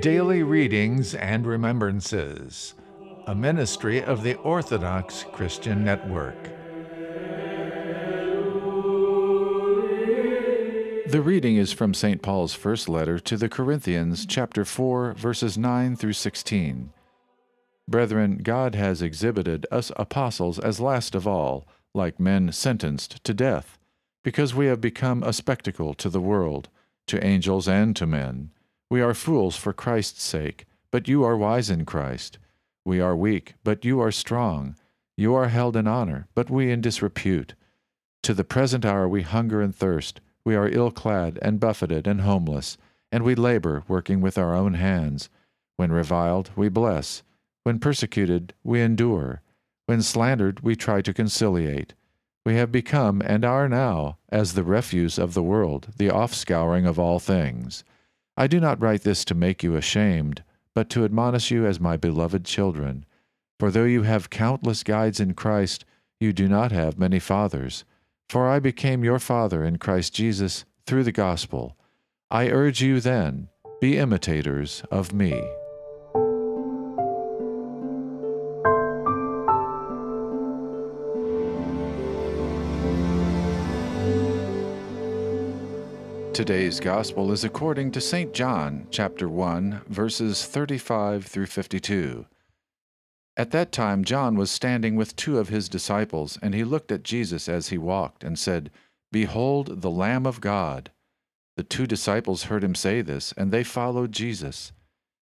Daily Readings and Remembrances, a ministry of the Orthodox Christian Network. The reading is from St. Paul's first letter to the Corinthians, chapter 4, verses 9 through 16. Brethren, God has exhibited us apostles as last of all, like men sentenced to death, because we have become a spectacle to the world, to angels and to men. We are fools for Christ's sake, but you are wise in Christ. We are weak, but you are strong. You are held in honor, but we in disrepute. To the present hour we hunger and thirst. We are ill clad and buffeted and homeless, and we labor, working with our own hands. When reviled, we bless. When persecuted, we endure. When slandered, we try to conciliate. We have become, and are now, as the refuse of the world, the offscouring of all things. I do not write this to make you ashamed, but to admonish you as my beloved children. For though you have countless guides in Christ, you do not have many fathers. For I became your father in Christ Jesus through the gospel. I urge you then, be imitators of me. Today's gospel is according to St. John, chapter 1, verses 35 through 52. At that time, John was standing with two of his disciples, and he looked at Jesus as he walked, and said, Behold, the Lamb of God. The two disciples heard him say this, and they followed Jesus.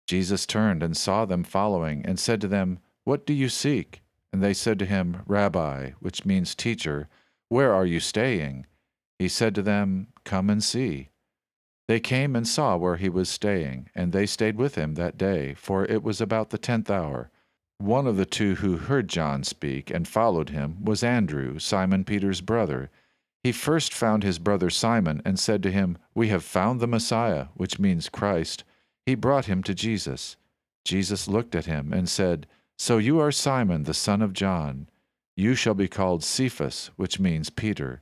Jesus turned and saw them following, and said to them, What do you seek? And they said to him, Rabbi, which means teacher, where are you staying? He said to them, Come and see. They came and saw where he was staying, and they stayed with him that day, for it was about the tenth hour. One of the two who heard John speak and followed him was Andrew, Simon Peter's brother. He first found his brother Simon and said to him, We have found the Messiah, which means Christ. He brought him to Jesus. Jesus looked at him and said, So you are Simon, the son of John. You shall be called Cephas, which means Peter.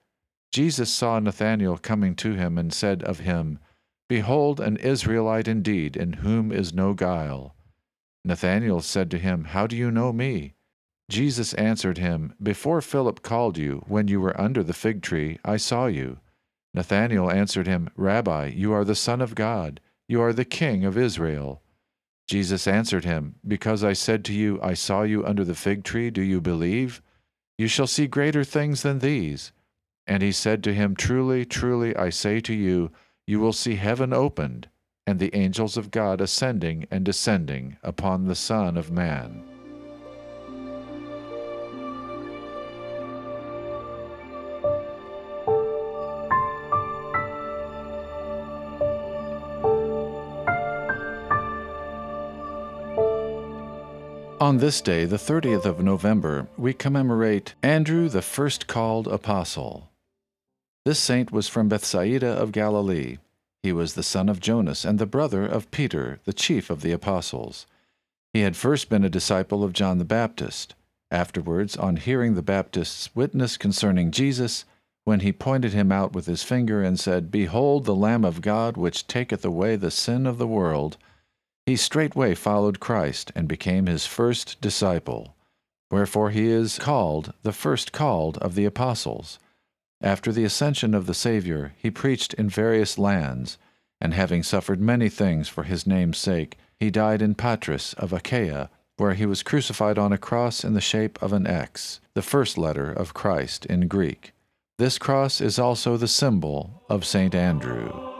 Jesus saw Nathanael coming to him and said of him, Behold, an Israelite indeed, in whom is no guile. Nathanael said to him, How do you know me? Jesus answered him, Before Philip called you, when you were under the fig tree, I saw you. Nathanael answered him, Rabbi, you are the Son of God, you are the King of Israel. Jesus answered him, Because I said to you, I saw you under the fig tree, do you believe? You shall see greater things than these. And he said to him, Truly, truly, I say to you, you will see heaven opened, and the angels of God ascending and descending upon the Son of Man. On this day, the 30th of November, we commemorate Andrew, the first called apostle. This saint was from Bethsaida of Galilee. He was the son of Jonas and the brother of Peter, the chief of the apostles. He had first been a disciple of John the Baptist. Afterwards, on hearing the Baptist's witness concerning Jesus, when he pointed him out with his finger and said, Behold the Lamb of God, which taketh away the sin of the world, he straightway followed Christ and became his first disciple. Wherefore he is called the first called of the apostles. After the ascension of the Saviour, he preached in various lands, and having suffered many things for his name's sake, he died in Patras of Achaia, where he was crucified on a cross in the shape of an X, the first letter of Christ in Greek. This cross is also the symbol of St. Andrew.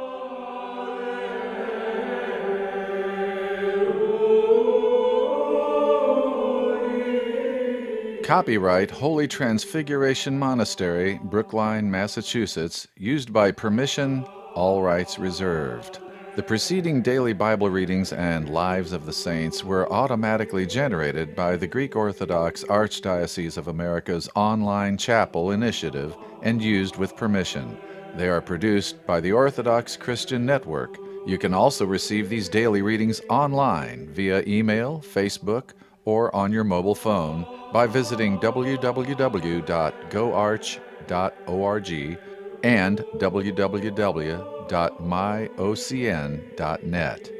Copyright Holy Transfiguration Monastery, Brookline, Massachusetts, used by permission, all rights reserved. The preceding daily Bible readings and lives of the saints were automatically generated by the Greek Orthodox Archdiocese of America's online chapel initiative and used with permission. They are produced by the Orthodox Christian Network. You can also receive these daily readings online via email, Facebook, or on your mobile phone by visiting www.goarch.org and www.myocn.net.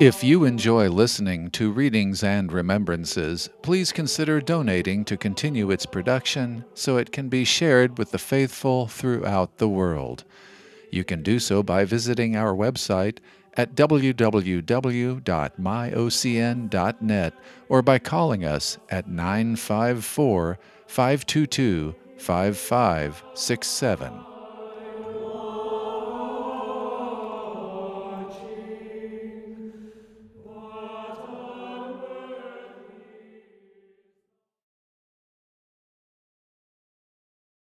If you enjoy listening to Readings and Remembrances, please consider donating to continue its production so it can be shared with the faithful throughout the world. You can do so by visiting our website at www.myocn.net or by calling us at 954 522 5567.